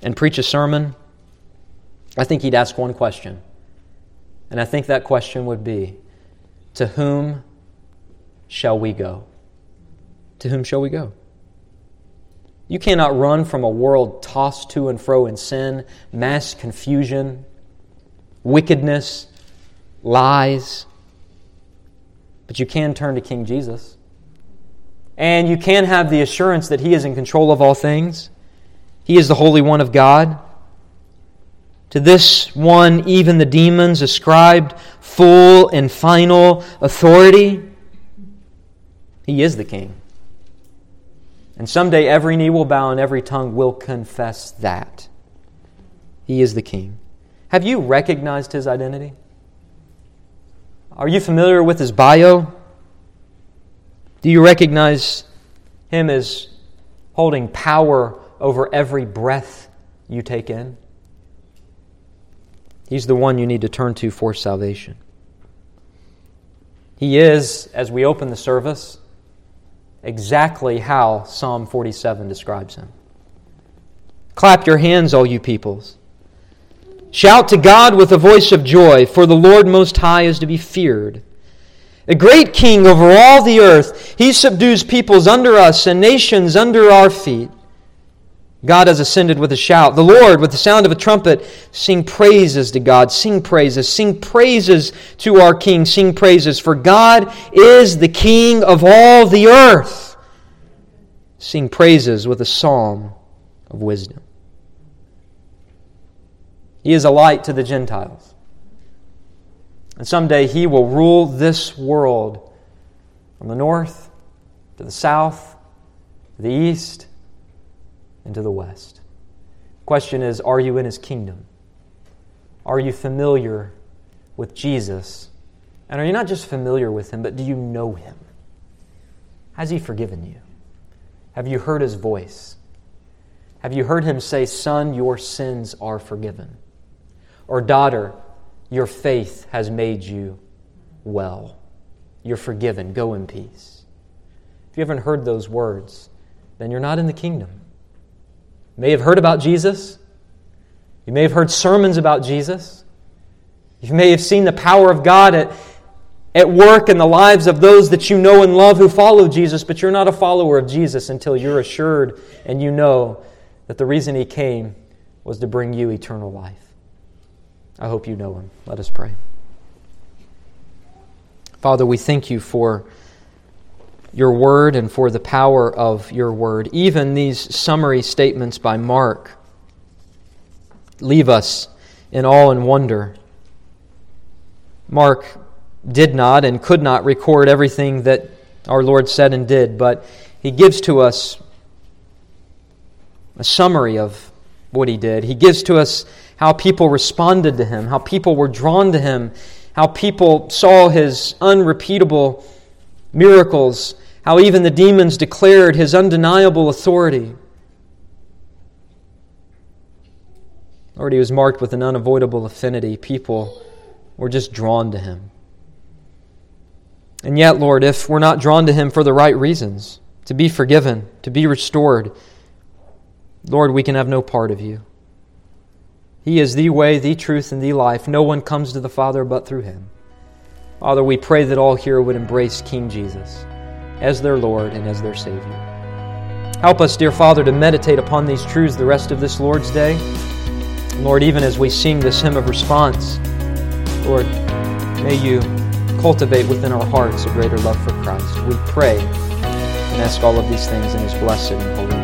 and preach a sermon, I think he'd ask one question. And I think that question would be To whom shall we go? To whom shall we go? You cannot run from a world tossed to and fro in sin, mass confusion, wickedness, lies. But you can turn to King Jesus. And you can have the assurance that He is in control of all things. He is the Holy One of God. To this one, even the demons ascribed full and final authority. He is the King. And someday every knee will bow and every tongue will confess that. He is the King. Have you recognized his identity? Are you familiar with his bio? Do you recognize him as holding power over every breath you take in? He's the one you need to turn to for salvation. He is, as we open the service, exactly how Psalm 47 describes him. Clap your hands, all you peoples. Shout to God with a voice of joy, for the Lord Most High is to be feared. A great king over all the earth, he subdues peoples under us and nations under our feet. God has ascended with a shout. The Lord, with the sound of a trumpet, sing praises to God. Sing praises. Sing praises to our King. Sing praises. For God is the King of all the earth. Sing praises with a psalm of wisdom. He is a light to the Gentiles. And someday he will rule this world from the north to the south, to the east, and to the west. Question is Are you in his kingdom? Are you familiar with Jesus? And are you not just familiar with him, but do you know him? Has he forgiven you? Have you heard his voice? Have you heard him say, Son, your sins are forgiven? Or, Daughter, your faith has made you well. You're forgiven. Go in peace. If you haven't heard those words, then you're not in the kingdom. You may have heard about Jesus. You may have heard sermons about Jesus. You may have seen the power of God at, at work in the lives of those that you know and love who follow Jesus, but you're not a follower of Jesus until you're assured and you know that the reason He came was to bring you eternal life. I hope you know Him. Let us pray. Father, we thank you for your word and for the power of your word. Even these summary statements by Mark leave us in awe and wonder. Mark did not and could not record everything that our Lord said and did, but he gives to us a summary of what he did. He gives to us how people responded to him, how people were drawn to him, how people saw his unrepeatable miracles how even the demons declared his undeniable authority. Lord, he was marked with an unavoidable affinity. People were just drawn to him. And yet, Lord, if we're not drawn to him for the right reasons, to be forgiven, to be restored, Lord, we can have no part of you. He is the way, the truth, and the life. No one comes to the Father but through him. Father, we pray that all here would embrace King Jesus as their Lord and as their Savior. Help us, dear Father, to meditate upon these truths the rest of this Lord's Day. Lord, even as we sing this hymn of response, Lord, may you cultivate within our hearts a greater love for Christ. We pray and ask all of these things in His blessed and holy name.